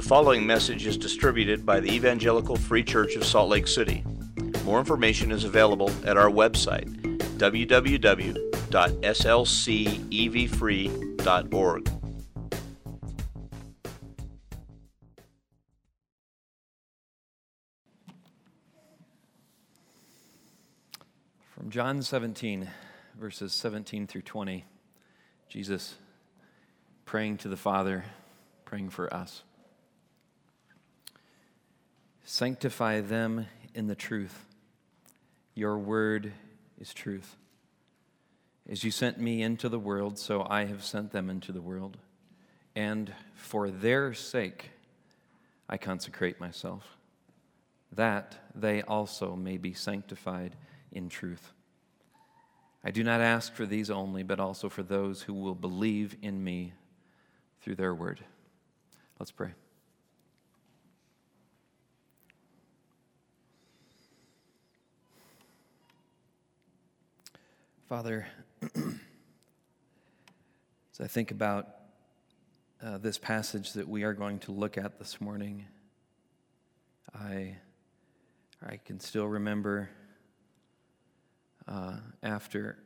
The following message is distributed by the Evangelical Free Church of Salt Lake City. More information is available at our website, www.slcevfree.org. From John 17, verses 17 through 20, Jesus praying to the Father, praying for us. Sanctify them in the truth. Your word is truth. As you sent me into the world, so I have sent them into the world. And for their sake, I consecrate myself, that they also may be sanctified in truth. I do not ask for these only, but also for those who will believe in me through their word. Let's pray. Father, as I think about uh, this passage that we are going to look at this morning, I, I can still remember uh, after,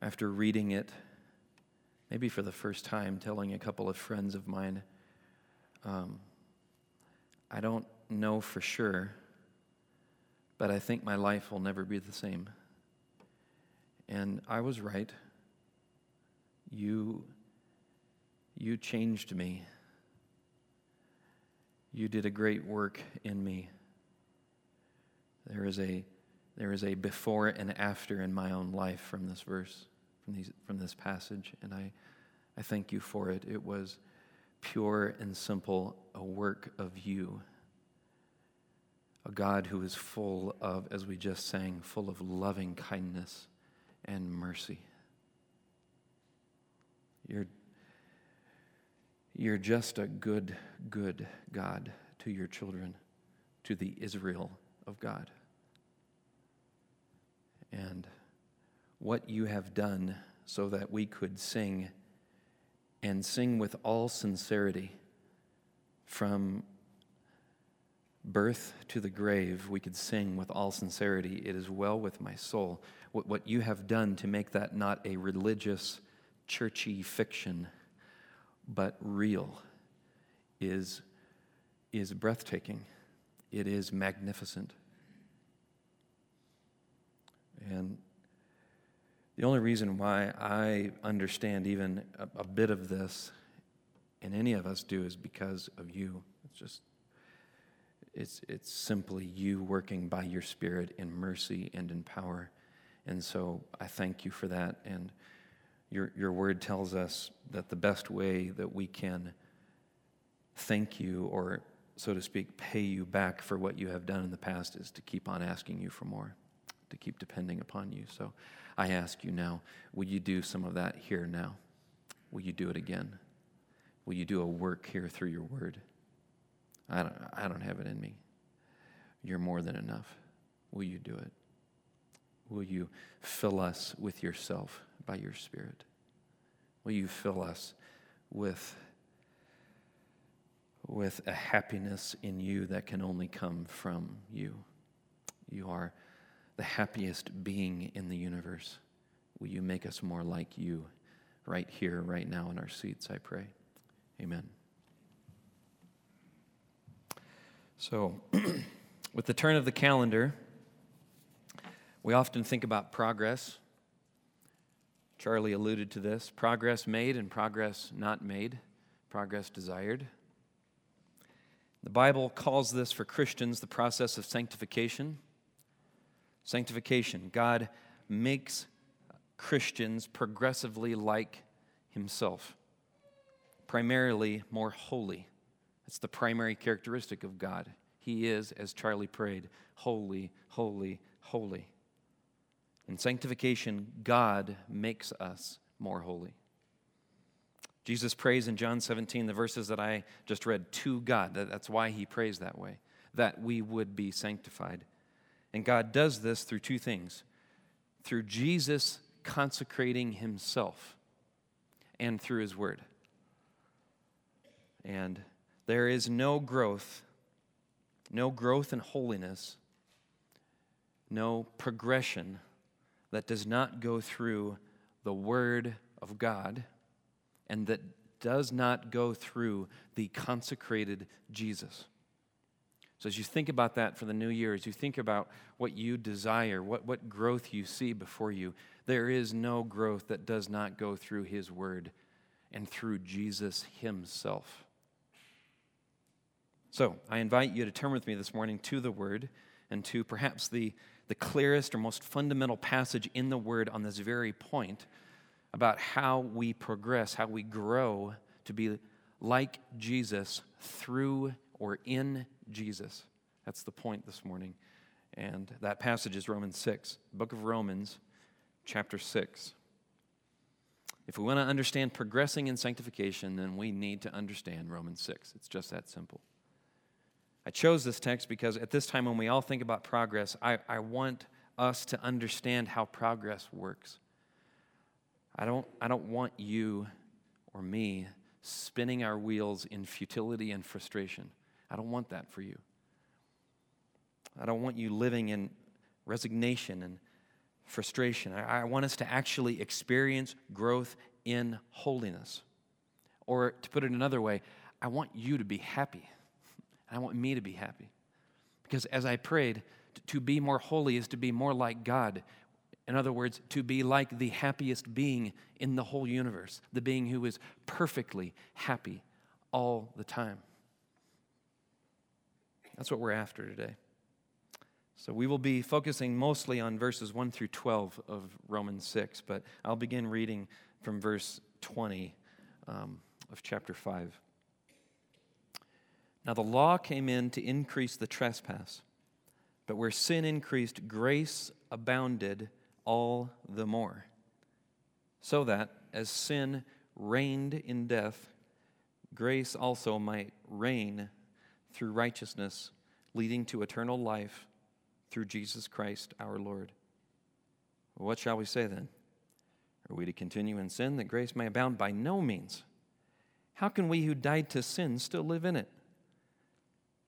after reading it, maybe for the first time, telling a couple of friends of mine, um, I don't know for sure, but I think my life will never be the same. And I was right. You, you changed me. You did a great work in me. There is a there is a before and after in my own life from this verse, from, these, from this passage, and I, I thank you for it. It was pure and simple, a work of you. A God who is full of, as we just sang, full of loving kindness and mercy. You're, you're just a good, good God to your children, to the Israel of God and what you have done so that we could sing and sing with all sincerity from birth to the grave, we could sing with all sincerity, It is well with my soul. What, what you have done to make that not a religious, churchy fiction, but real, is, is breathtaking. It is magnificent. And the only reason why I understand even a, a, bit of this, and any of us do, is because of you. It's just, it's, it's simply you working by your Spirit in mercy and in power. And so I thank you for that. And your, your word tells us that the best way that we can thank you, or so to speak, pay you back for what you have done in the past, is to keep on asking you for more to keep depending upon you. So I ask you now, will you do some of that here now? Will you do it again? Will you do a work here through your word? I don't, I don't have it in me. You're more than enough. Will you do it? Will you fill us with yourself by your Spirit? Will you fill us with, with a happiness in you that can only come from you? You are the happiest being in the universe. Will you make us more like you right here, right now in our seats, I pray. Amen. So, with the turn of the calendar, we often think about progress. Charlie alluded to this progress made and progress not made, progress desired. The Bible calls this for Christians the process of sanctification. Sanctification. God makes Christians progressively like Himself, primarily more holy. That's the primary characteristic of God. He is, as Charlie prayed, holy, holy, holy. In sanctification, God makes us more holy. Jesus prays in John 17, the verses that I just read, to God. That's why he prays that way, that we would be sanctified. And God does this through two things through Jesus consecrating himself and through his word. And There is no growth, no growth in holiness, no progression that does not go through the Word of God and that does not go through the consecrated Jesus. So, as you think about that for the new year, as you think about what you desire, what, what growth you see before you, there is no growth that does not go through His Word and through Jesus Himself. So, I invite you to turn with me this morning to the Word and to perhaps the, the clearest or most fundamental passage in the Word on this very point about how we progress, how we grow to be like Jesus through or in Jesus. That's the point this morning. And that passage is Romans 6, book of Romans, chapter 6. If we want to understand progressing in sanctification, then we need to understand Romans 6. It's just that simple. I chose this text because at this time when we all think about progress, I, I want us to understand how progress works. I don't, I don't want you or me spinning our wheels in futility and frustration. I don't want that for you. I don't want you living in resignation and frustration. I, I want us to actually experience growth in holiness. Or to put it another way, I want you to be happy. I want me to be happy. Because as I prayed, to be more holy is to be more like God. In other words, to be like the happiest being in the whole universe, the being who is perfectly happy all the time. That's what we're after today. So we will be focusing mostly on verses 1 through 12 of Romans 6, but I'll begin reading from verse 20 um, of chapter 5. Now the law came in to increase the trespass, but where sin increased, grace abounded all the more. So that, as sin reigned in death, grace also might reign through righteousness, leading to eternal life through Jesus Christ our Lord. What shall we say then? Are we to continue in sin that grace may abound? By no means. How can we who died to sin still live in it?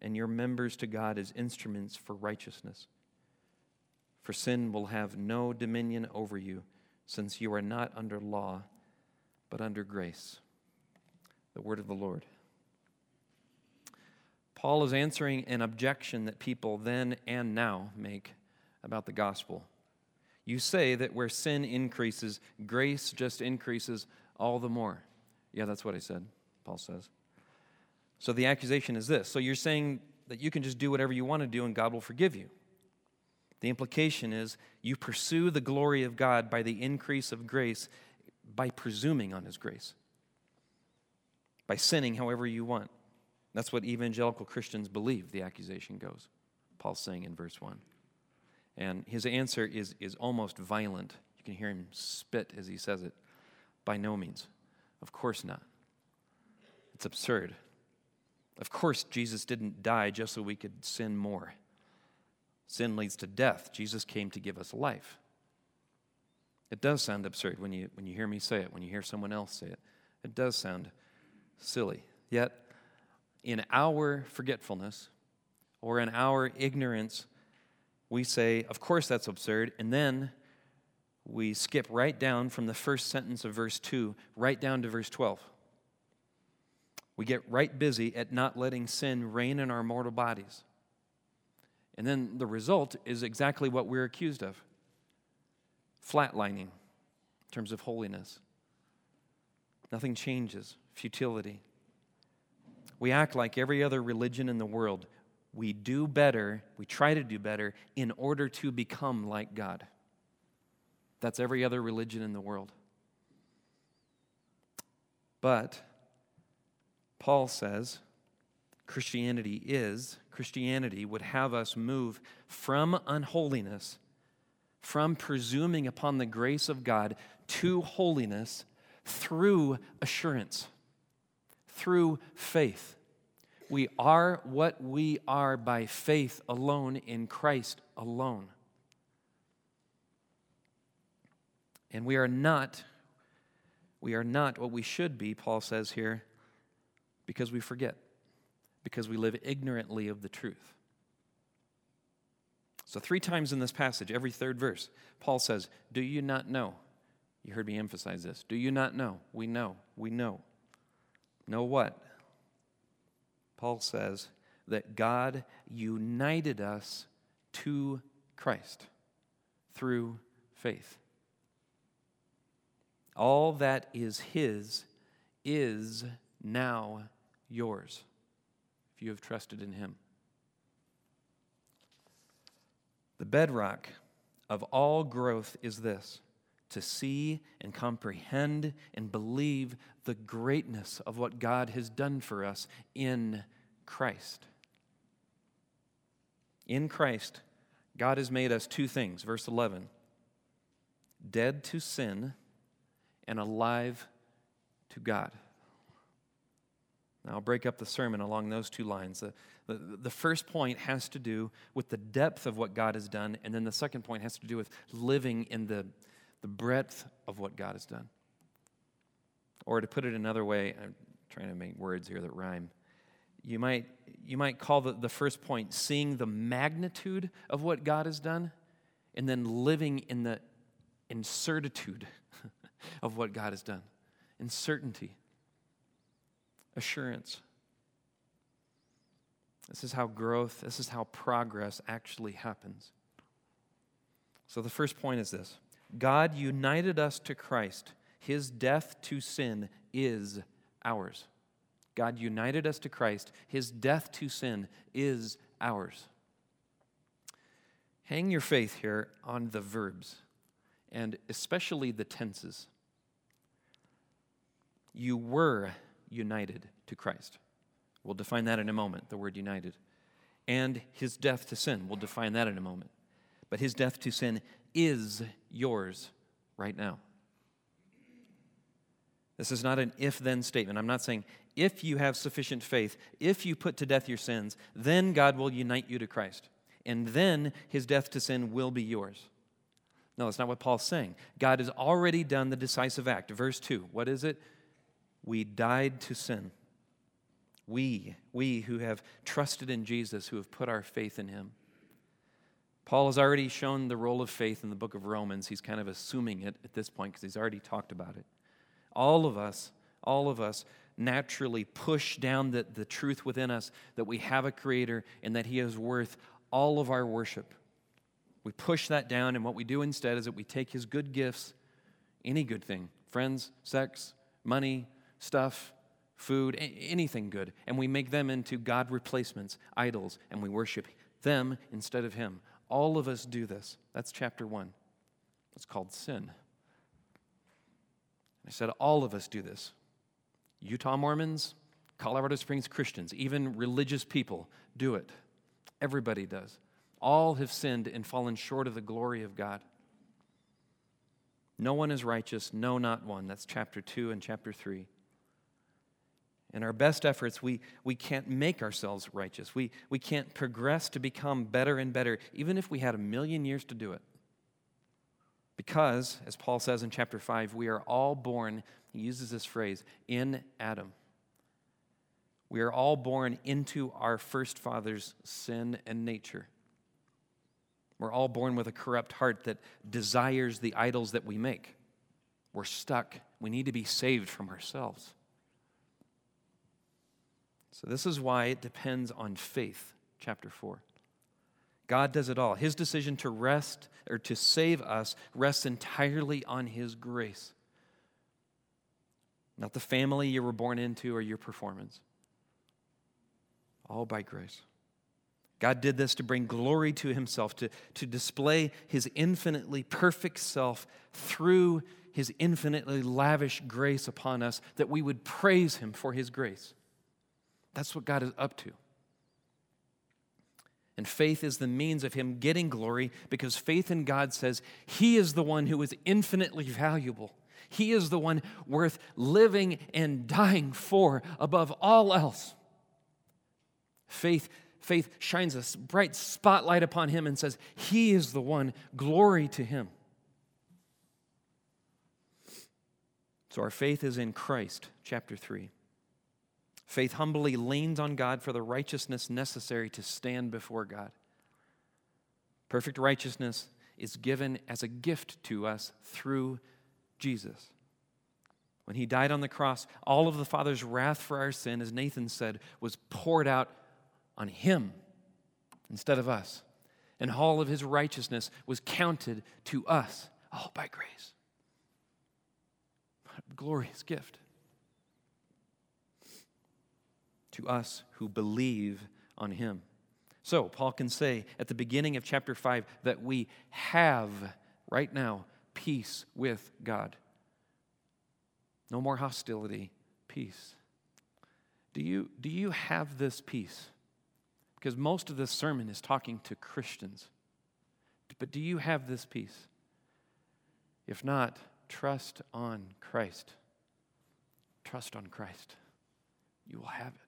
and your members to God as instruments for righteousness. For sin will have no dominion over you, since you are not under law, but under grace. The word of the Lord. Paul is answering an objection that people then and now make about the gospel. You say that where sin increases, grace just increases all the more. Yeah, that's what I said, Paul says. So the accusation is this. So you're saying that you can just do whatever you want to do and God will forgive you. The implication is you pursue the glory of God by the increase of grace by presuming on his grace by sinning however you want. That's what evangelical Christians believe, the accusation goes. Paul's saying in verse 1. And his answer is, is almost violent. You can hear him spit as he says it. By no means. Of course not. It's absurd. Of course, Jesus didn't die just so we could sin more. Sin leads to death. Jesus came to give us life. It does sound absurd when you, when you hear me say it, when you hear someone else say it. It does sound silly. Yet, in our forgetfulness or in our ignorance, we say, Of course, that's absurd. And then we skip right down from the first sentence of verse 2 right down to verse 12. We get right busy at not letting sin reign in our mortal bodies. And then the result is exactly what we're accused of flatlining in terms of holiness. Nothing changes, futility. We act like every other religion in the world. We do better, we try to do better in order to become like God. That's every other religion in the world. But Paul says Christianity is, Christianity would have us move from unholiness, from presuming upon the grace of God, to holiness through assurance, through faith. We are what we are by faith alone in Christ alone. And we are not, we are not what we should be, Paul says here, because we forget, because we live ignorantly of the truth. So, three times in this passage, every third verse, Paul says, Do you not know? You heard me emphasize this. Do you not know? We know. We know. Know what? Paul says that God united us to Christ through faith. All that is His is now yours if you have trusted in Him. The bedrock of all growth is this to see and comprehend and believe the greatness of what God has done for us in Christ. In Christ, God has made us two things. Verse 11 dead to sin and alive to God. Now, I'll break up the sermon along those two lines. The, the, the, first point has to do with the depth of what God has done, and then the second point has to do with living in the, the breadth of what God has done. Or to put it another way, I'm trying to make words here that rhyme. You might, you might call the, the first point seeing the magnitude of what God has done, and then living in the incertitude of what God has done, in certainty, assurance. This is how growth, this is how progress actually happens. So the first point is this God united us to Christ. His death to sin is ours. God united us to Christ. His death to sin is ours. Hang your faith here on the verbs and especially the tenses you were united to Christ. We'll define that in a moment, the word united. And his death to sin. We'll define that in a moment. But his death to sin is yours right now. This is not an if then statement. I'm not saying if you have sufficient faith, if you put to death your sins, then God will unite you to Christ. And then his death to sin will be yours. No, that's not what Paul's saying. God has already done the decisive act. Verse 2. What is it? We died to sin. We, we who have trusted in Jesus, who have put our faith in him. Paul has already shown the role of faith in the book of Romans. He's kind of assuming it at this point because he's already talked about it. All of us, all of us naturally push down the, the truth within us that we have a creator and that he is worth all of our worship. We push that down, and what we do instead is that we take his good gifts, any good thing, friends, sex, money, stuff, food, anything good, and we make them into God replacements, idols, and we worship them instead of Him. All of us do this. That's chapter one. It's called sin. I said, all of us do this. Utah Mormons, Colorado Springs Christians, even religious people do it. Everybody does. All have sinned and fallen short of the glory of God. No one is righteous, no, not one. That's chapter 2 and chapter 3. In our best efforts, we, we can't make ourselves righteous. We, we can't progress to become better and better, even if we had a million years to do it. Because, as Paul says in chapter 5, we are all born, he uses this phrase, in Adam. We are all born into our first father's sin and nature. We're all born with a corrupt heart that desires the idols that we make. We're stuck. We need to be saved from ourselves. So, this is why it depends on faith, chapter 4. God does it all. His decision to rest or to save us rests entirely on His grace, not the family you were born into or your performance. All by grace. God did this to bring glory to Himself, to, to display His infinitely perfect self through His infinitely lavish grace upon us, that we would praise Him for His grace. That's what God is up to. And faith is the means of him getting glory because faith in God says he is the one who is infinitely valuable. He is the one worth living and dying for above all else. Faith, faith shines a bright spotlight upon him and says, He is the one, glory to him. So our faith is in Christ, chapter 3. Faith humbly leans on God for the righteousness necessary to stand before God. Perfect righteousness is given as a gift to us through Jesus. When he died on the cross, all of the Father's wrath for our sin, as Nathan said, was poured out on him instead of us. And all of his righteousness was counted to us, all by grace. What a glorious gift to us who believe on him. So, Paul can say at the beginning of chapter 5 that we have right now peace with God. No more hostility, peace. Do you, do you have this peace? Because most of this sermon is talking to Christians. But do you have this peace? If not, trust on Christ. Trust on Christ. You will have it.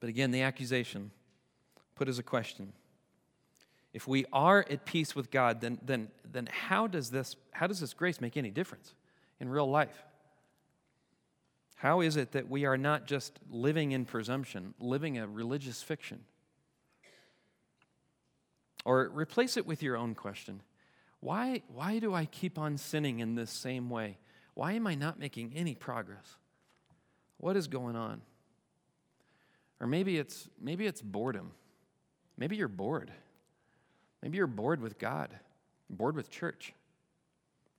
But again, the accusation put as a question. If we are at peace with God, then, then, then how, does this, how does this grace make any difference in real life? How is it that we are not just living in presumption, living a religious fiction? Or replace it with your own question why, why do I keep on sinning in this same way? Why am I not making any progress? What is going on? Or maybe it's, maybe it's boredom. Maybe you're bored. Maybe you're bored with God, bored with church.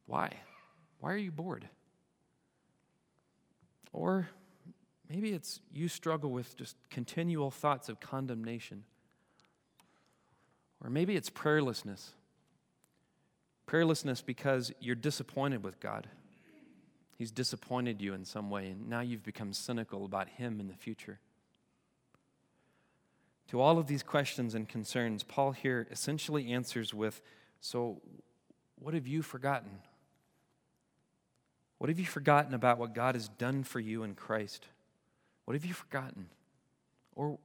Why? Why are you bored? Or maybe it's you struggle with just continual thoughts of condemnation. Or maybe it's prayerlessness. Prayerlessness because you're disappointed with God. He's disappointed you in some way, and now you've become cynical about Him in the future. To all of these questions and concerns, Paul here essentially answers with So, what have you forgotten? What have you forgotten about what God has done for you in Christ? What have you forgotten? Or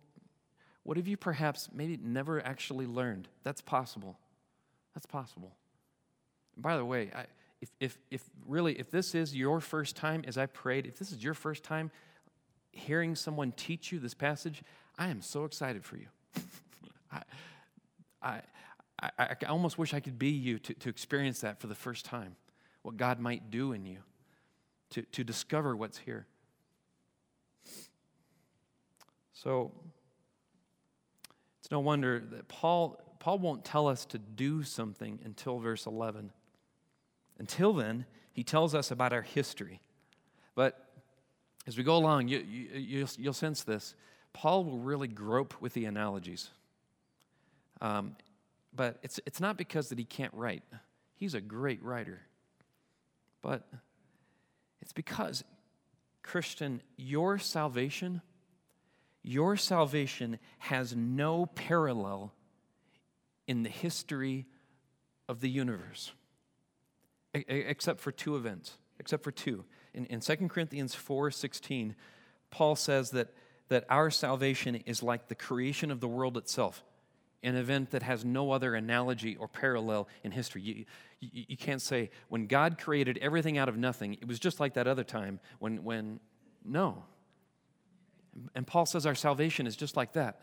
what have you perhaps maybe never actually learned? That's possible. That's possible. By the way, I, if, if, if really, if this is your first time, as I prayed, if this is your first time hearing someone teach you this passage, I am so excited for you. I, I, I, I, almost wish I could be you to, to experience that for the first time, what God might do in you, to, to discover what's here. So it's no wonder that Paul, Paul won't tell us to do something until verse 11. Until then, he tells us about our history. But as we go along, you, you, you'll, you'll sense this. Paul will really grope with the analogies. Um, but it's, it's not because that he can't write. He's a great writer. But it's because, Christian, your salvation, your salvation has no parallel in the history of the universe, except for two events, except for two. In, in 2 Corinthians 4 16, Paul says that, that our salvation is like the creation of the world itself, an event that has no other analogy or parallel in history. You, you, you can't say, when God created everything out of nothing, it was just like that other time when, when no. And Paul says our salvation is just like that.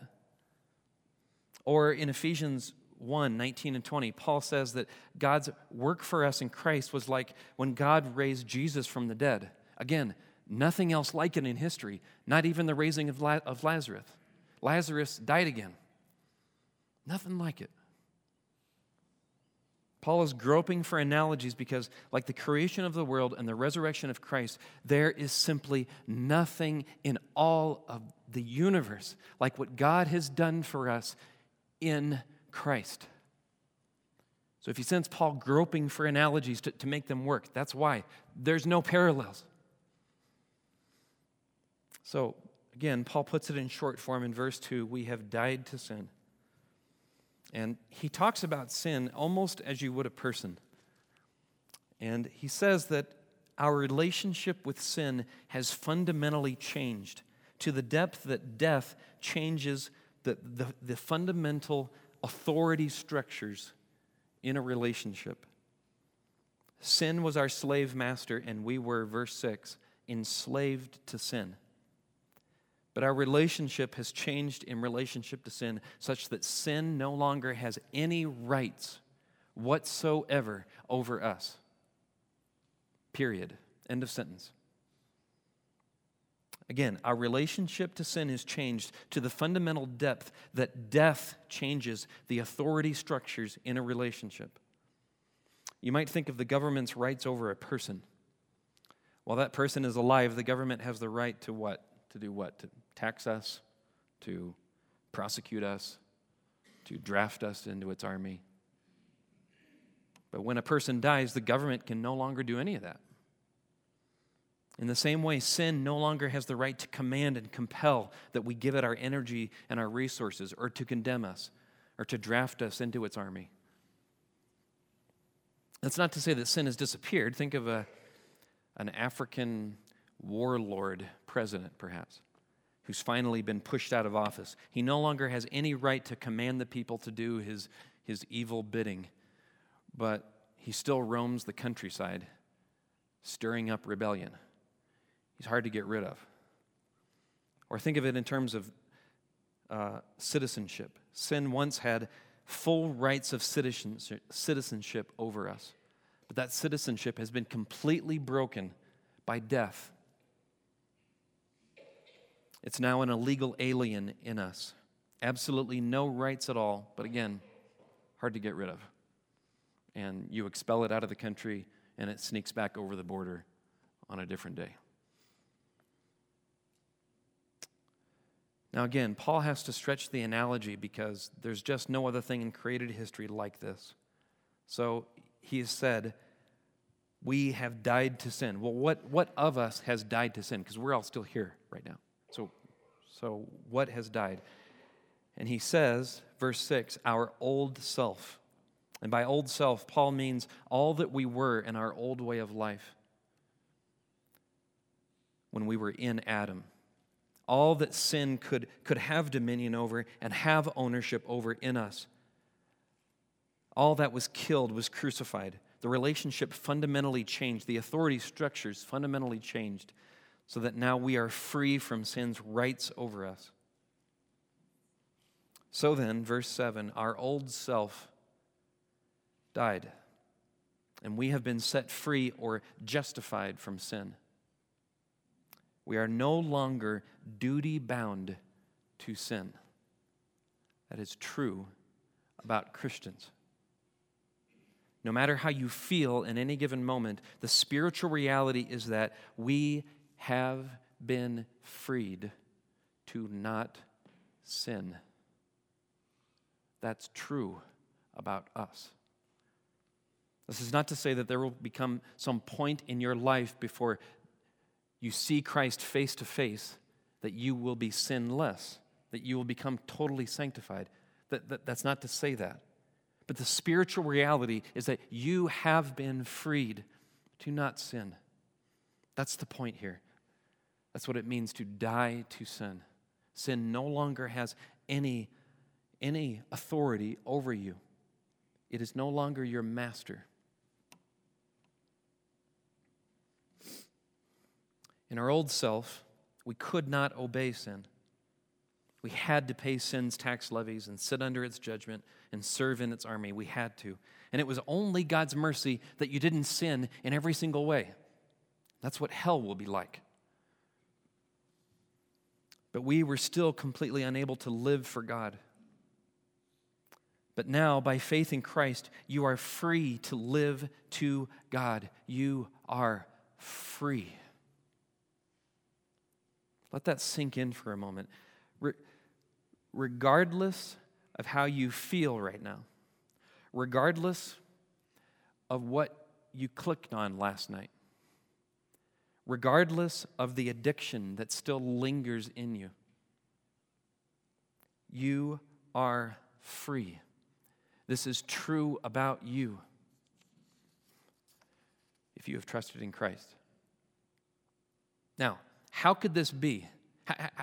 Or in Ephesians 1 19 and 20, Paul says that God's work for us in Christ was like when God raised Jesus from the dead. Again, nothing else like it in history, not even the raising of, La- of Lazarus. Lazarus died again. Nothing like it. Paul is groping for analogies because, like the creation of the world and the resurrection of Christ, there is simply nothing in all of the universe like what God has done for us in Christ. So, if you sense Paul groping for analogies to, to make them work, that's why. There's no parallels. So, again, Paul puts it in short form in verse 2 we have died to sin. And he talks about sin almost as you would a person. And he says that our relationship with sin has fundamentally changed to the depth that death changes the, the, the fundamental authority structures in a relationship. Sin was our slave master, and we were, verse 6, enslaved to sin. But our relationship has changed in relationship to sin such that sin no longer has any rights whatsoever over us. Period. End of sentence. Again, our relationship to sin has changed to the fundamental depth that death changes the authority structures in a relationship. You might think of the government's rights over a person. While that person is alive, the government has the right to what? To do what? To tax us, to prosecute us, to draft us into its army. But when a person dies, the government can no longer do any of that. In the same way, sin no longer has the right to command and compel that we give it our energy and our resources, or to condemn us, or to draft us into its army. That's not to say that sin has disappeared. Think of a, an African warlord president, perhaps who's finally been pushed out of office. He no longer has any right to command the people to do his, his evil bidding, but he still roams the countryside, stirring up rebellion. He's hard to get rid of. Or think of it in terms of uh, citizenship. Sin once had full rights of citizenship over us, but that citizenship has been completely broken by death it's now an illegal alien in us. Absolutely no rights at all, but again, hard to get rid of. And you expel it out of the country, and it sneaks back over the border on a different day. Now, again, Paul has to stretch the analogy because there's just no other thing in created history like this. So he has said, We have died to sin. Well, what, what of us has died to sin? Because we're all still here right now. So, so what has died? And he says, verse 6, our old self. And by old self, Paul means all that we were in our old way of life when we were in Adam. All that sin could, could have dominion over and have ownership over in us. All that was killed was crucified. The relationship fundamentally changed. The authority structures fundamentally changed so that now we are free from sin's rights over us. So then, verse 7 our old self died, and we have been set free or justified from sin. We are no longer duty bound to sin. That is true about Christians. No matter how you feel in any given moment, the spiritual reality is that we have been freed to not sin. That's true about us. This is not to say that there will become some point in your life before you see Christ face to face that you will be sinless, that you will become totally sanctified. That, that, that's not to say that. But the spiritual reality is that you have been freed to not sin. That's the point here. That's what it means to die to sin. Sin no longer has any, any authority over you, it is no longer your master. In our old self, we could not obey sin. We had to pay sin's tax levies and sit under its judgment and serve in its army. We had to. And it was only God's mercy that you didn't sin in every single way. That's what hell will be like. But we were still completely unable to live for God. But now, by faith in Christ, you are free to live to God. You are free. Let that sink in for a moment. Re- regardless of how you feel right now, regardless of what you clicked on last night, regardless of the addiction that still lingers in you. You are free. This is true about you if you have trusted in Christ. Now, how could this be?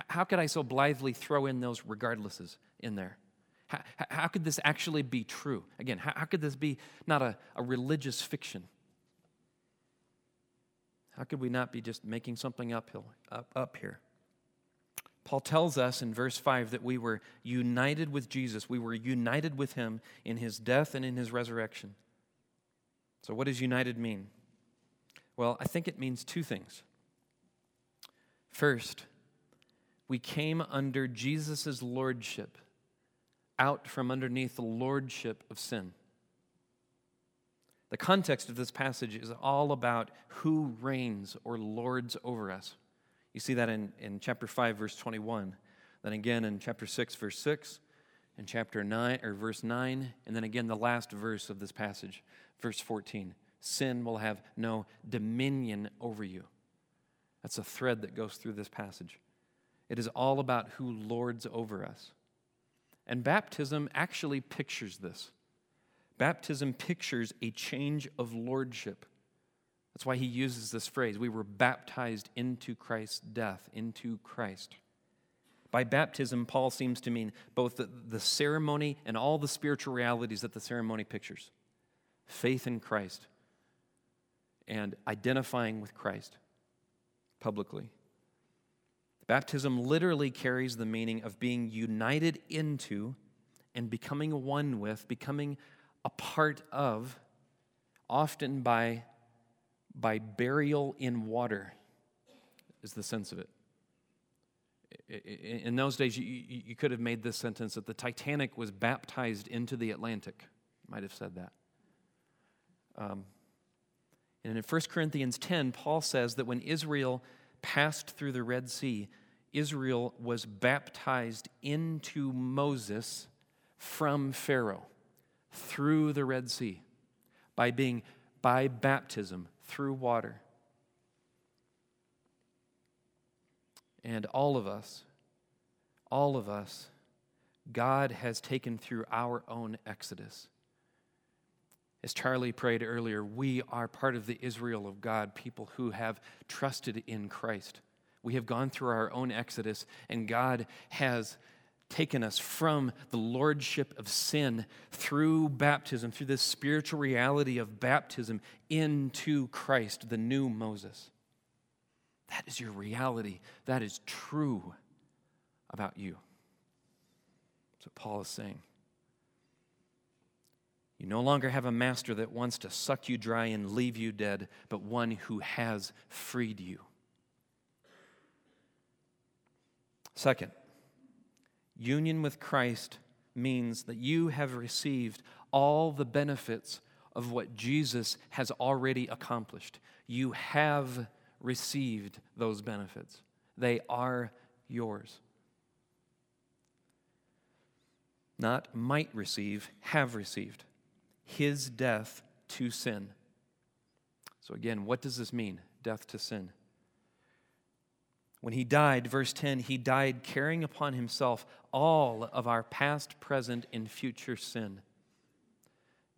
How, could I so blithely throw in those regardlesses in there? How, how could this actually be true? Again, how, how could this be not a, a religious fiction? How could we not be just making something uphill, up, up here? Paul tells us in verse 5 that we were united with Jesus. We were united with him in his death and in his resurrection. So, what does united mean? Well, I think it means two things. First, we came under Jesus' lordship, out from underneath the lordship of sin. The context of this passage is all about who reigns or lords over us. You see that in, in chapter 5, verse 21. Then again in chapter 6, verse 6, in chapter 9, or verse 9, and then again the last verse of this passage, verse 14. Sin will have no dominion over you. That's a thread that goes through this passage. It is all about who lords over us. And baptism actually pictures this. Baptism pictures a change of lordship. That's why he uses this phrase. We were baptized into Christ's death, into Christ. By baptism, Paul seems to mean both the, the, ceremony and all the spiritual realities that the ceremony pictures faith in Christ and identifying with Christ publicly. Baptism literally carries the meaning of being united into and becoming one with, becoming a part of, often by, by burial in water, is the sense of it. In those days, you, you could have made this sentence that the Titanic was baptized into the Atlantic. Might have said that. Um, and in 1 Corinthians 10, Paul says that when Israel passed through the Red Sea, Israel was baptized into Moses from Pharaoh through the Red Sea by being by baptism through water. And all of us, all of us, God has taken through our own exodus. As Charlie prayed earlier, we are part of the Israel of God, people who have trusted in Christ. We have gone through our own exodus, and God has taken us from the lordship of sin through baptism, through this spiritual reality of baptism, into Christ, the new Moses. That is your reality. That is true about you. That's what Paul is saying. You no longer have a master that wants to suck you dry and leave you dead, but one who has freed you. Second, union with Christ means that you have received all the benefits of what Jesus has already accomplished. You have received those benefits, they are yours. Not might receive, have received. His death to sin. So, again, what does this mean? Death to sin. When he died, verse 10, he died carrying upon himself all of our past, present, and future sin.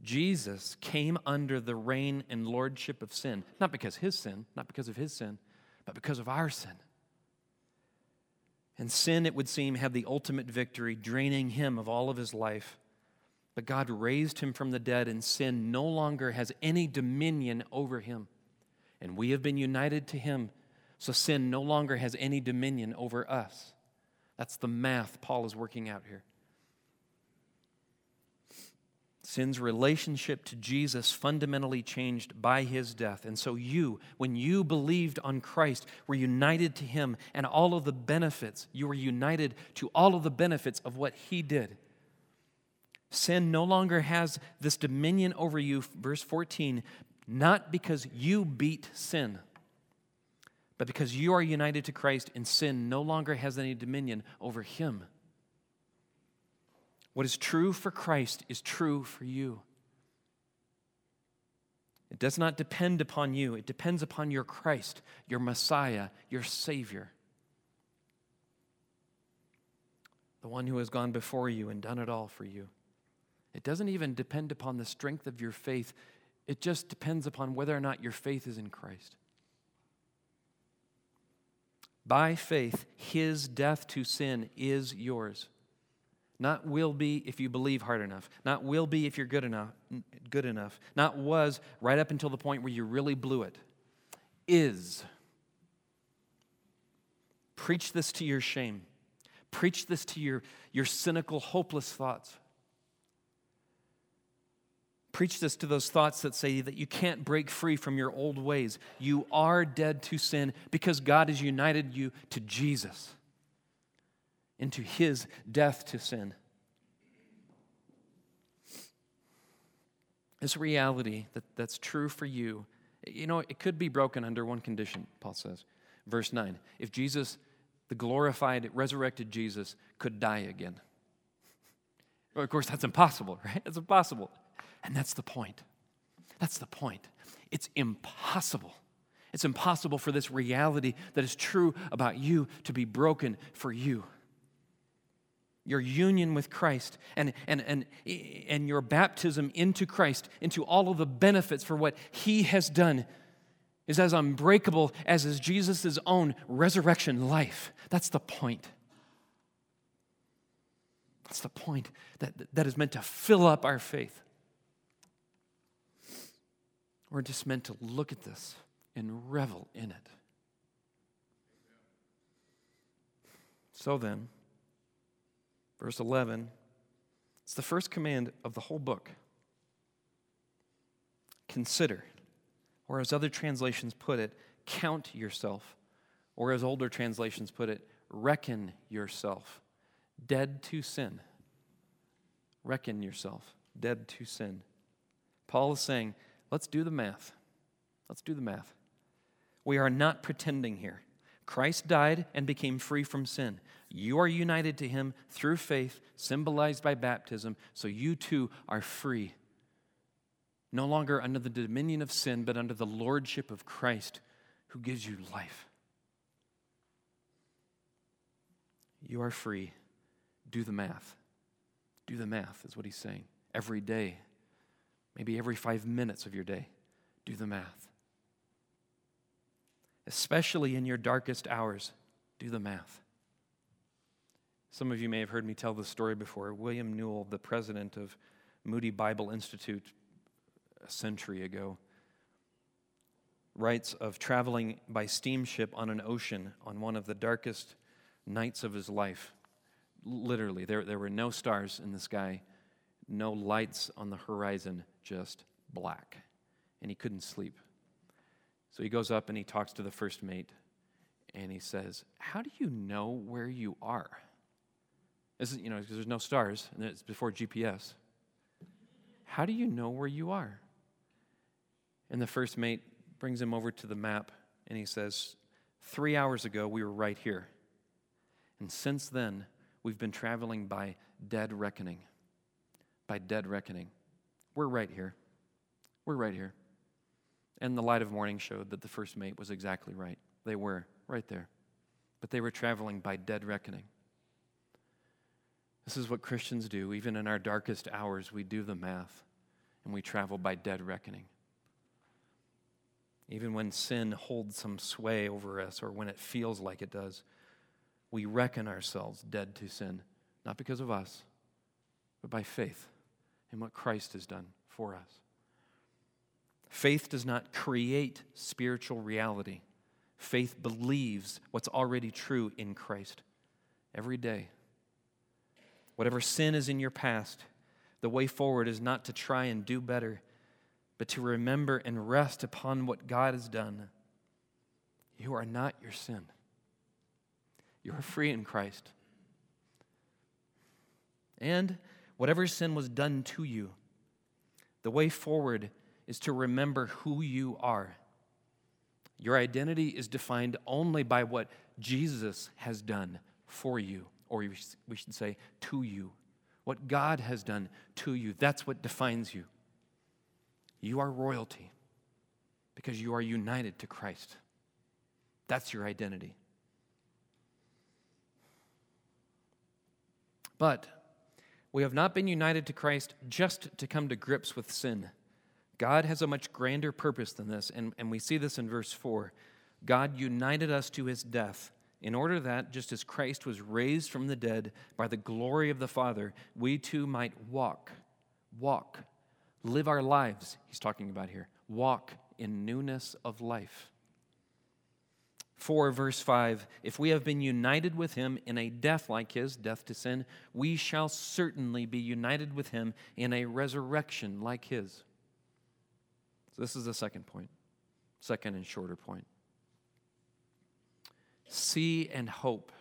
Jesus came under the reign and lordship of sin, not because his sin, not because of his sin, but because of our sin. And sin, it would seem, had the ultimate victory, draining him of all of his life. But God raised him from the dead, and sin no longer has any dominion over him. And we have been united to him, so sin no longer has any dominion over us. That's the math Paul is working out here. Sin's relationship to Jesus fundamentally changed by his death. And so, you, when you believed on Christ, were united to him and all of the benefits. You were united to all of the benefits of what he did. Sin no longer has this dominion over you, verse 14, not because you beat sin, but because you are united to Christ and sin no longer has any dominion over him. What is true for Christ is true for you. It does not depend upon you, it depends upon your Christ, your Messiah, your Savior. The one who has gone before you and done it all for you. It doesn't even depend upon the strength of your faith, it just depends upon whether or not your faith is in Christ. By faith, his death to sin is yours. Not will be if you believe hard enough. Not will be if you're good enough, good enough. Not was right up until the point where you really blew it. Is. Preach this to your shame. Preach this to your, your cynical, hopeless thoughts. Preach this to those thoughts that say that you can't break free from your old ways. You are dead to sin because God has united you to Jesus into his death to sin. This reality that, that's true for you, you know, it could be broken under one condition, Paul says. Verse 9 if Jesus, the glorified, resurrected Jesus, could die again. Of course, that's impossible, right? It's impossible. And that's the point. That's the point. It's impossible. It's impossible for this reality that is true about you to be broken for you your union with Christ and, and, and, and your baptism into Christ, into all of the benefits for what He has done, is as unbreakable as is Jesus' own resurrection life. That's the point. That's the point that, that is meant to fill up our faith. We're just meant to look at this and revel in it. So then, verse 11. It's the first command of the whole book. Consider, or as other translations put it, count yourself, or as older translations put it, reckon yourself dead to sin. Reckon yourself dead to sin. Paul is saying, let's do the math. Let's do the math. We are not pretending here. Christ died and became free from sin. You are united to him through faith, symbolized by baptism, so you too are free. No longer under the dominion of sin, but under the lordship of Christ who gives you life. You are free. Do the math. Do the math, is what he's saying. Every day, maybe every five minutes of your day, do the math especially in your darkest hours. Do the math. Some of you may have heard me tell this story before. William Newell, the president of Moody Bible Institute a century ago, writes of traveling by steamship on an ocean on one of the darkest nights of his life. Literally, there, there were no stars in the sky, no lights on the horizon, just black. And he couldn't sleep. So he goes up and he talks to the first mate and he says, How do you know where you are? This is, you know, because there's no stars and it's before GPS. How do you know where you are? And the first mate brings him over to the map and he says, Three hours ago, we were right here. And since then, we've been traveling by dead reckoning. By dead reckoning. We're right here. We're right here. And the light of morning showed that the first mate was exactly right. They were right there. But they were traveling by dead reckoning. This is what Christians do. Even in our darkest hours, we do the math and we travel by dead reckoning. Even when sin holds some sway over us or when it feels like it does, we reckon ourselves dead to sin, not because of us, but by faith in what Christ has done for us. Faith does not create spiritual reality. Faith believes what's already true in Christ every day. Whatever sin is in your past, the way forward is not to try and do better, but to remember and rest upon what God has done. You are not your sin. You are free in Christ. And whatever sin was done to you, the way forward is to remember who you are. Your identity is defined only by what Jesus has done for you, or we should say, to you. What God has done to you, that's what defines you. You are royalty because you are united to Christ. That's your identity. But we have not been united to Christ just to come to grips with sin. God has a much grander purpose than this, and, and we see this in verse 4. God united us to his death in order that, just as Christ was raised from the dead by the glory of the Father, we too might walk, walk, live our lives, he's talking about here, walk in newness of life. 4, verse 5 If we have been united with him in a death like his, death to sin, we shall certainly be united with him in a resurrection like his. So, this is the second point, second and shorter point. See and hope.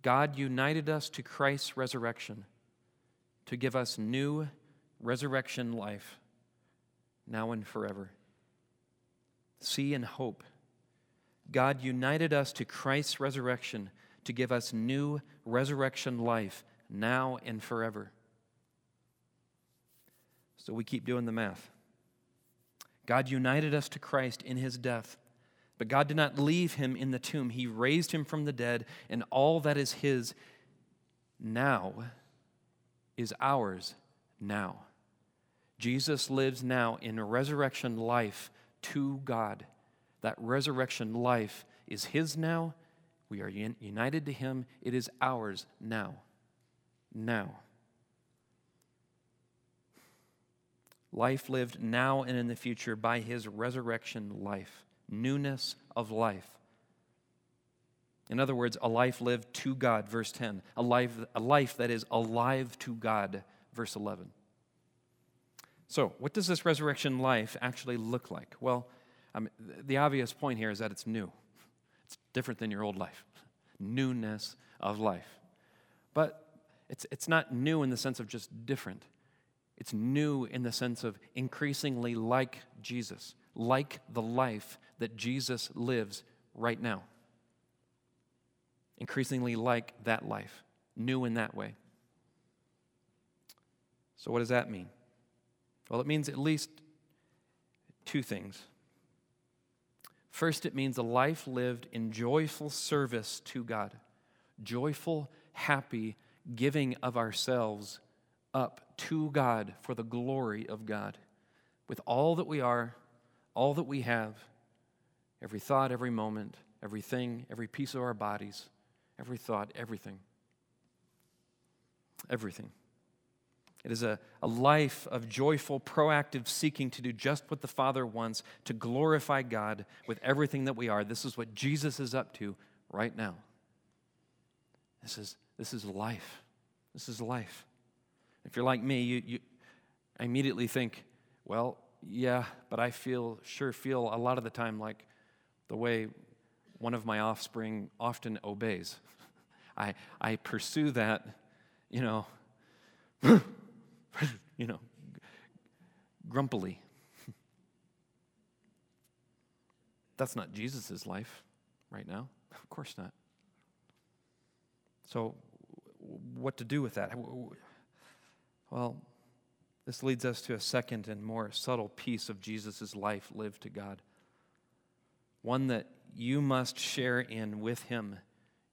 God united us to Christ's resurrection to give us new resurrection life now and forever. See and hope. God united us to Christ's resurrection to give us new resurrection life now and forever. So we keep doing the math. God united us to Christ in his death. But God did not leave him in the tomb. He raised him from the dead, and all that is his now is ours now. Jesus lives now in resurrection life to God. That resurrection life is his now. We are united to him. It is ours now. Now. life lived now and in the future by his resurrection life, newness of life. In other words, a life lived to God, verse 10, a life, a life that is alive to God, verse 11. So, what does this resurrection life actually look like? Well, um, the obvious point here is that it's new. It's different than your old life. Newness of life. But it's, it's not new in the sense of just different. It's new in the sense of increasingly like Jesus, like the life that Jesus lives right now. Increasingly like that life, new in that way. So, what does that mean? Well, it means at least two things. First, it means a life lived in joyful service to God, joyful, happy giving of ourselves up to God for the glory of God with all that we are, all that we have, every thought, every moment, everything, every piece of our bodies, every thought, everything. Everything. It is a, a life of joyful, proactive seeking to do just what the Father wants, to glorify God with everything that we are. This is what Jesus is up to right now. This is, this is life. This is life. If you're like me, you, you I immediately think, well, yeah, but I feel sure feel a lot of the time like the way one of my offspring often obeys. I I pursue that, you know, you know, grumpily. That's not Jesus' life right now. Of course not. So, what to do with that? Well, this leads us to a second and more subtle piece of Jesus' life lived to God. One that you must share in with Him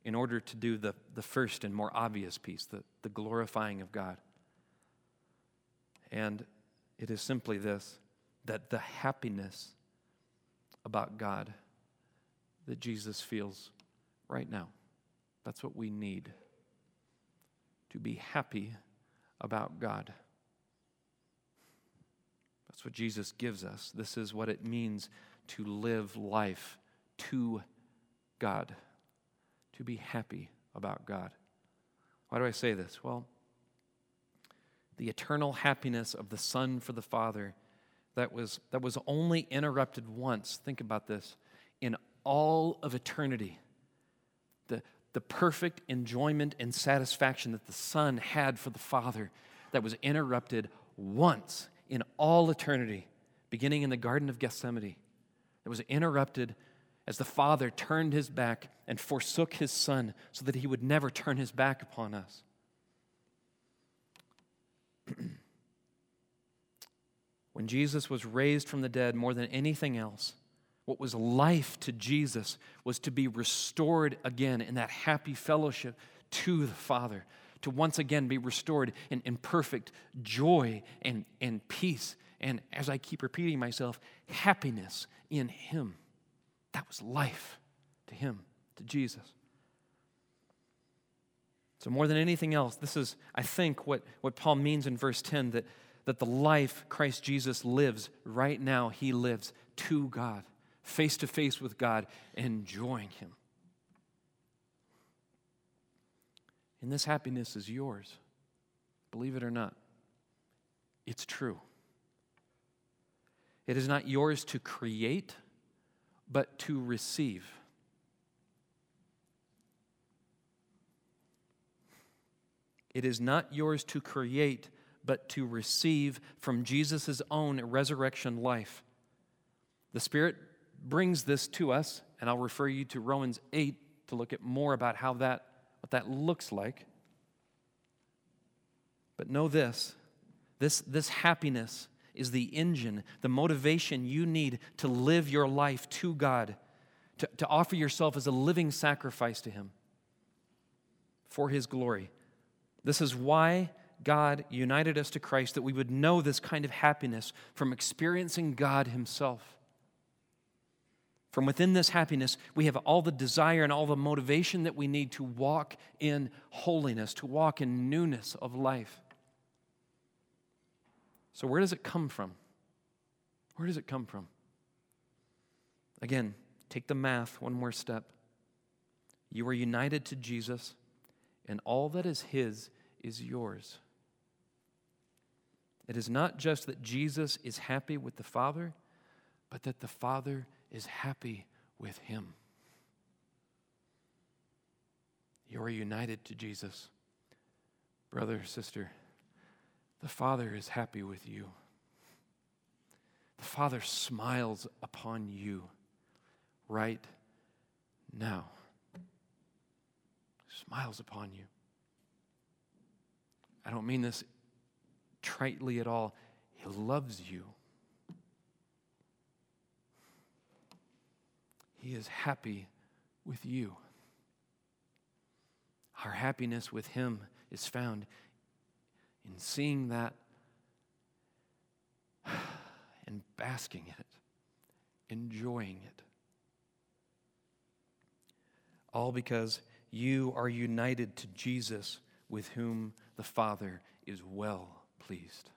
in order to do the, the first and more obvious piece, the, the glorifying of God. And It is simply this that the happiness about God that Jesus feels right now, that's what we need to be happy about God. That's what Jesus gives us. This is what it means to live life to God, to be happy about God. Why do I say this? Well, the eternal happiness of the Son for the Father that was, that was only interrupted once, think about this, in all of eternity. The, the perfect enjoyment and satisfaction that the Son had for the Father that was interrupted once in all eternity, beginning in the Garden of Gethsemane. It was interrupted as the Father turned his back and forsook his Son so that he would never turn his back upon us. When Jesus was raised from the dead, more than anything else, what was life to Jesus was to be restored again in that happy fellowship to the Father, to once again be restored in, in perfect joy and, and peace. And as I keep repeating myself, happiness in Him. That was life to Him, to Jesus. So, more than anything else, this is, I think, what, what Paul means in verse 10 that, that the life Christ Jesus lives right now, he lives to God, face to face with God, enjoying Him. And this happiness is yours. Believe it or not, it's true. It is not yours to create, but to receive. It is not yours to create, but to receive from Jesus' own resurrection life. The Spirit brings this to us, and I'll refer you to Romans 8 to look at more about how that, what that looks like. But know this this, this happiness is the engine, the motivation you need to live your life to God, to, to offer yourself as a living sacrifice to Him for His glory. This is why God united us to Christ, that we would know this kind of happiness from experiencing God Himself. From within this happiness, we have all the desire and all the motivation that we need to walk in holiness, to walk in newness of life. So, where does it come from? Where does it come from? Again, take the math one more step. You are united to Jesus, and all that is His is yours. It is not just that Jesus is happy with the Father, but that the Father is happy with Him. You are united to Jesus. Brother, sister, the Father is happy with you. The Father smiles upon you right now. Smiles upon you. I don't mean this tritely at all. He loves you. He is happy with you. Our happiness with Him is found in seeing that and basking in it, enjoying it. All because you are united to Jesus, with whom the Father is well pleased.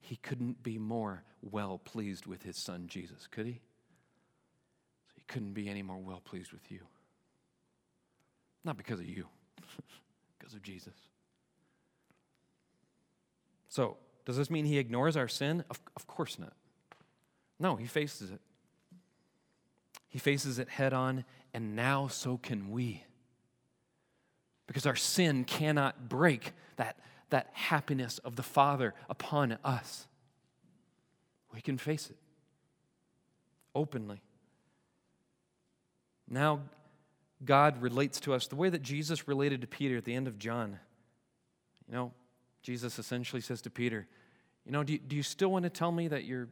He couldn't be more well pleased with his son Jesus, could he? So he couldn't be any more well pleased with you. Not because of you, because of Jesus. So, does this mean he ignores our sin? Of, of course not. No, he faces it. He faces it head on, and now so can we. Because our sin cannot break that, that happiness of the Father upon us. We can face it openly. Now, God relates to us the way that Jesus related to Peter at the end of John. You know, Jesus essentially says to Peter, You know, do you, do you still want to tell me that you're,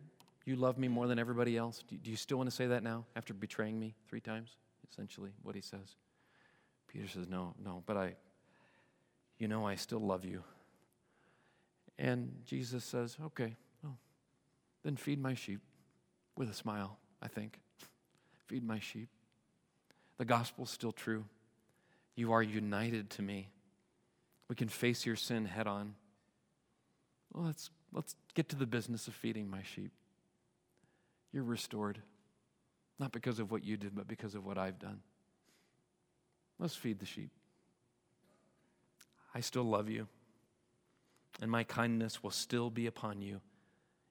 you love me more than everybody else? Do, do you still want to say that now after betraying me three times? Essentially, what he says. Peter says, No, no, but I, you know, I still love you. And Jesus says, Okay, well, then feed my sheep with a smile, I think. Feed my sheep. The gospel's still true. You are united to me. We can face your sin head on. Well, let's, let's get to the business of feeding my sheep. You're restored, not because of what you did, but because of what I've done. Let's feed the sheep. I still love you, and my kindness will still be upon you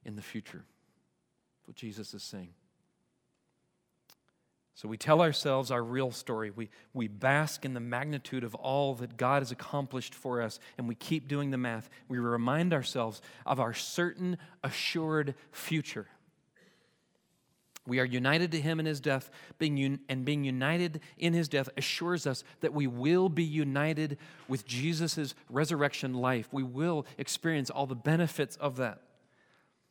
in the future. That's what Jesus is saying. So we tell ourselves our real story. We, we bask in the magnitude of all that God has accomplished for us, and we keep doing the math. We remind ourselves of our certain, assured future. We are united to him in his death, being un- and being united in his death assures us that we will be united with Jesus' resurrection life. We will experience all the benefits of that.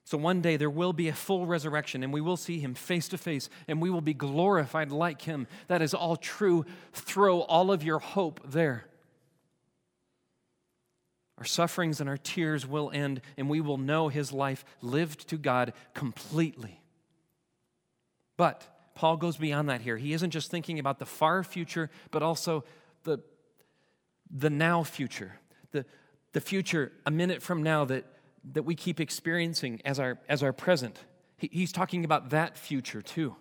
So one day there will be a full resurrection and we will see him face to face and we will be glorified like him. That is all true. Throw all of your hope there. Our sufferings and our tears will end and we will know his life lived to God completely. But Paul goes beyond that here. He isn't just thinking about the far future, but also the, the now future, the, the future a minute from now that that we keep experiencing as our, as our present. He, he's talking about that future too.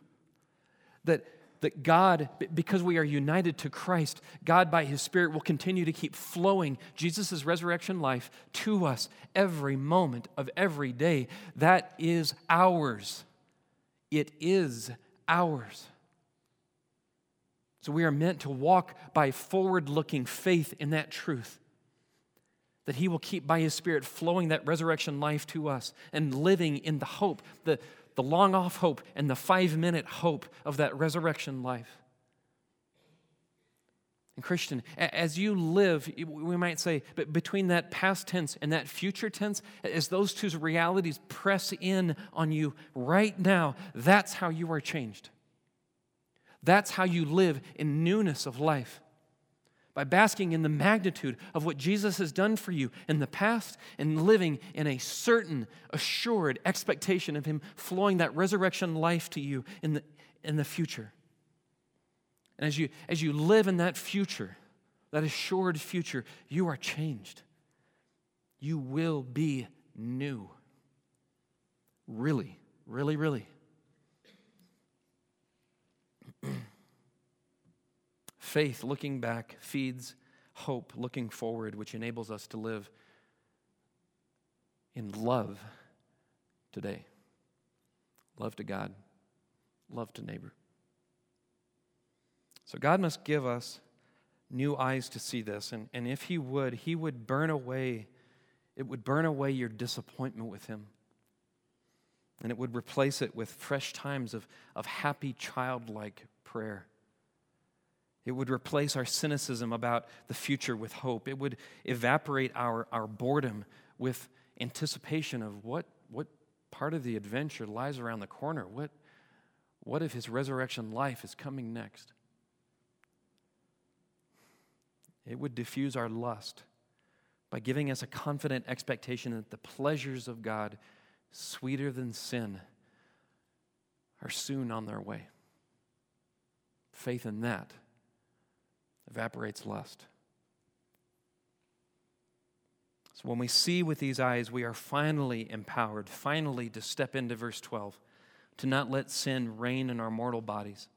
That, that God, because we are united to Christ, God by His Spirit will continue to keep flowing Jesus' resurrection life to us every moment of every day. That is ours. It is ours. So we are meant to walk by forward looking faith in that truth that He will keep by His Spirit flowing that resurrection life to us and living in the hope, the, the long off hope and the five minute hope of that resurrection life. And Christian, as you live, we might say, but between that past tense and that future tense, as those two realities press in on you right now, that's how you are changed. That's how you live in newness of life by basking in the magnitude of what Jesus has done for you in the past and living in a certain, assured expectation of Him flowing that resurrection life to you in the, in the future. And as you, as you live in that future, that assured future, you are changed. You will be new. Really, really, really. Faith, looking back, feeds hope, looking forward, which enables us to live in love today. Love to God, love to neighbor. So God must give us new eyes to see this. And, and if He would, He would burn away, it would burn away your disappointment with Him. And it would replace it with fresh times of, of happy, childlike prayer. It would replace our cynicism about the future with hope. It would evaporate our, our boredom with anticipation of what, what part of the adventure lies around the corner. What, what if his resurrection life is coming next? It would diffuse our lust by giving us a confident expectation that the pleasures of God, sweeter than sin, are soon on their way. Faith in that evaporates lust. So when we see with these eyes, we are finally empowered, finally to step into verse 12, to not let sin reign in our mortal bodies.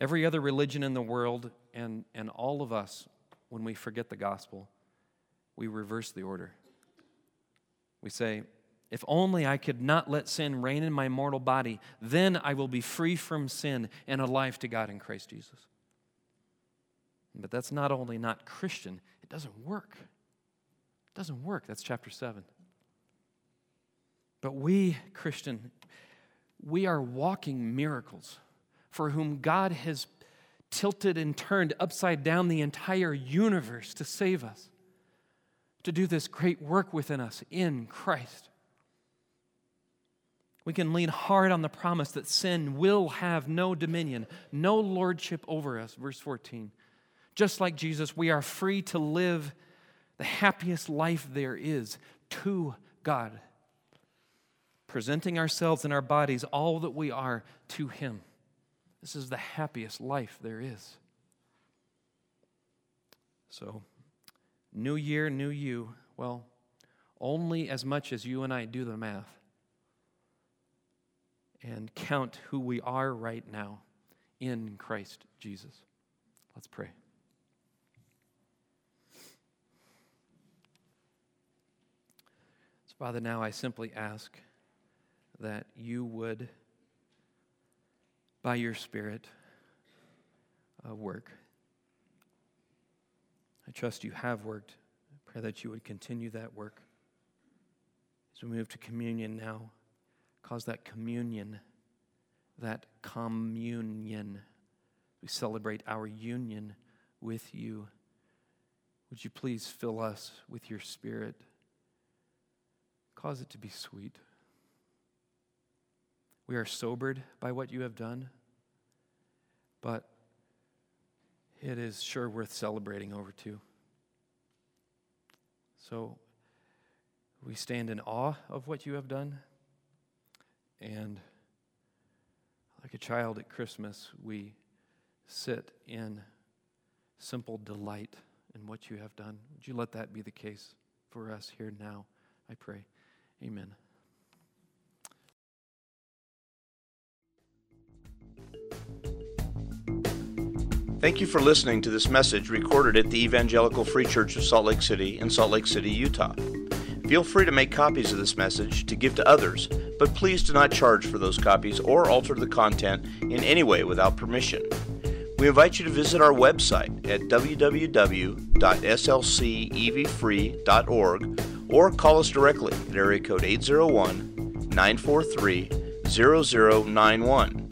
Every other religion in the world, and, and all of us, when we forget the gospel, we reverse the order. We say, if only I could not let sin reign in my mortal body, then I will be free from sin and alive to God in Christ Jesus. But that's not only not Christian, it doesn't work. It doesn't work. That's chapter 7. But we, Christian, we are walking miracles for whom God has tilted and turned upside down the entire universe to save us, to do this great work within us in Christ. We can lean hard on the promise that sin will have no dominion, no lordship over us. Verse 14. Just like Jesus, we are free to live the happiest life there is to God. presenting ourselves and our bodies, all that we are, to Him. This is the happiest life there is. So, new year, new you. Well, only as much as you and I do the math and count who we are right now in Christ Jesus. Let's pray. So, Father, now I simply ask that you would, by your Spirit, uh, work. I trust you have worked. I pray that you would continue that work. As we move to communion now, cause that communion, that communion, we celebrate our union with you. Would you please fill us with your spirit? Cause it to be sweet. We are sobered by what you have done, but it is sure worth celebrating over too. So we stand in awe of what you have done, and like a child at Christmas, we sit in simple delight in what you have done. Would you let that be the case for us here now? I pray. Amen. Thank you for listening to this message recorded at the Evangelical Free Church of Salt Lake City in Salt Lake City, Utah. Feel free to make copies of this message to give to others, but please do not charge for those copies or alter the content in any way without permission. We invite you to visit our website at www.slcevfree.org or call us directly at area code 801 943 0091.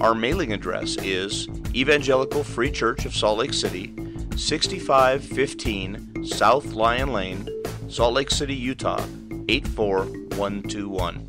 Our mailing address is Evangelical Free Church of Salt Lake City, 6515 South Lion Lane, Salt Lake City, Utah 84121.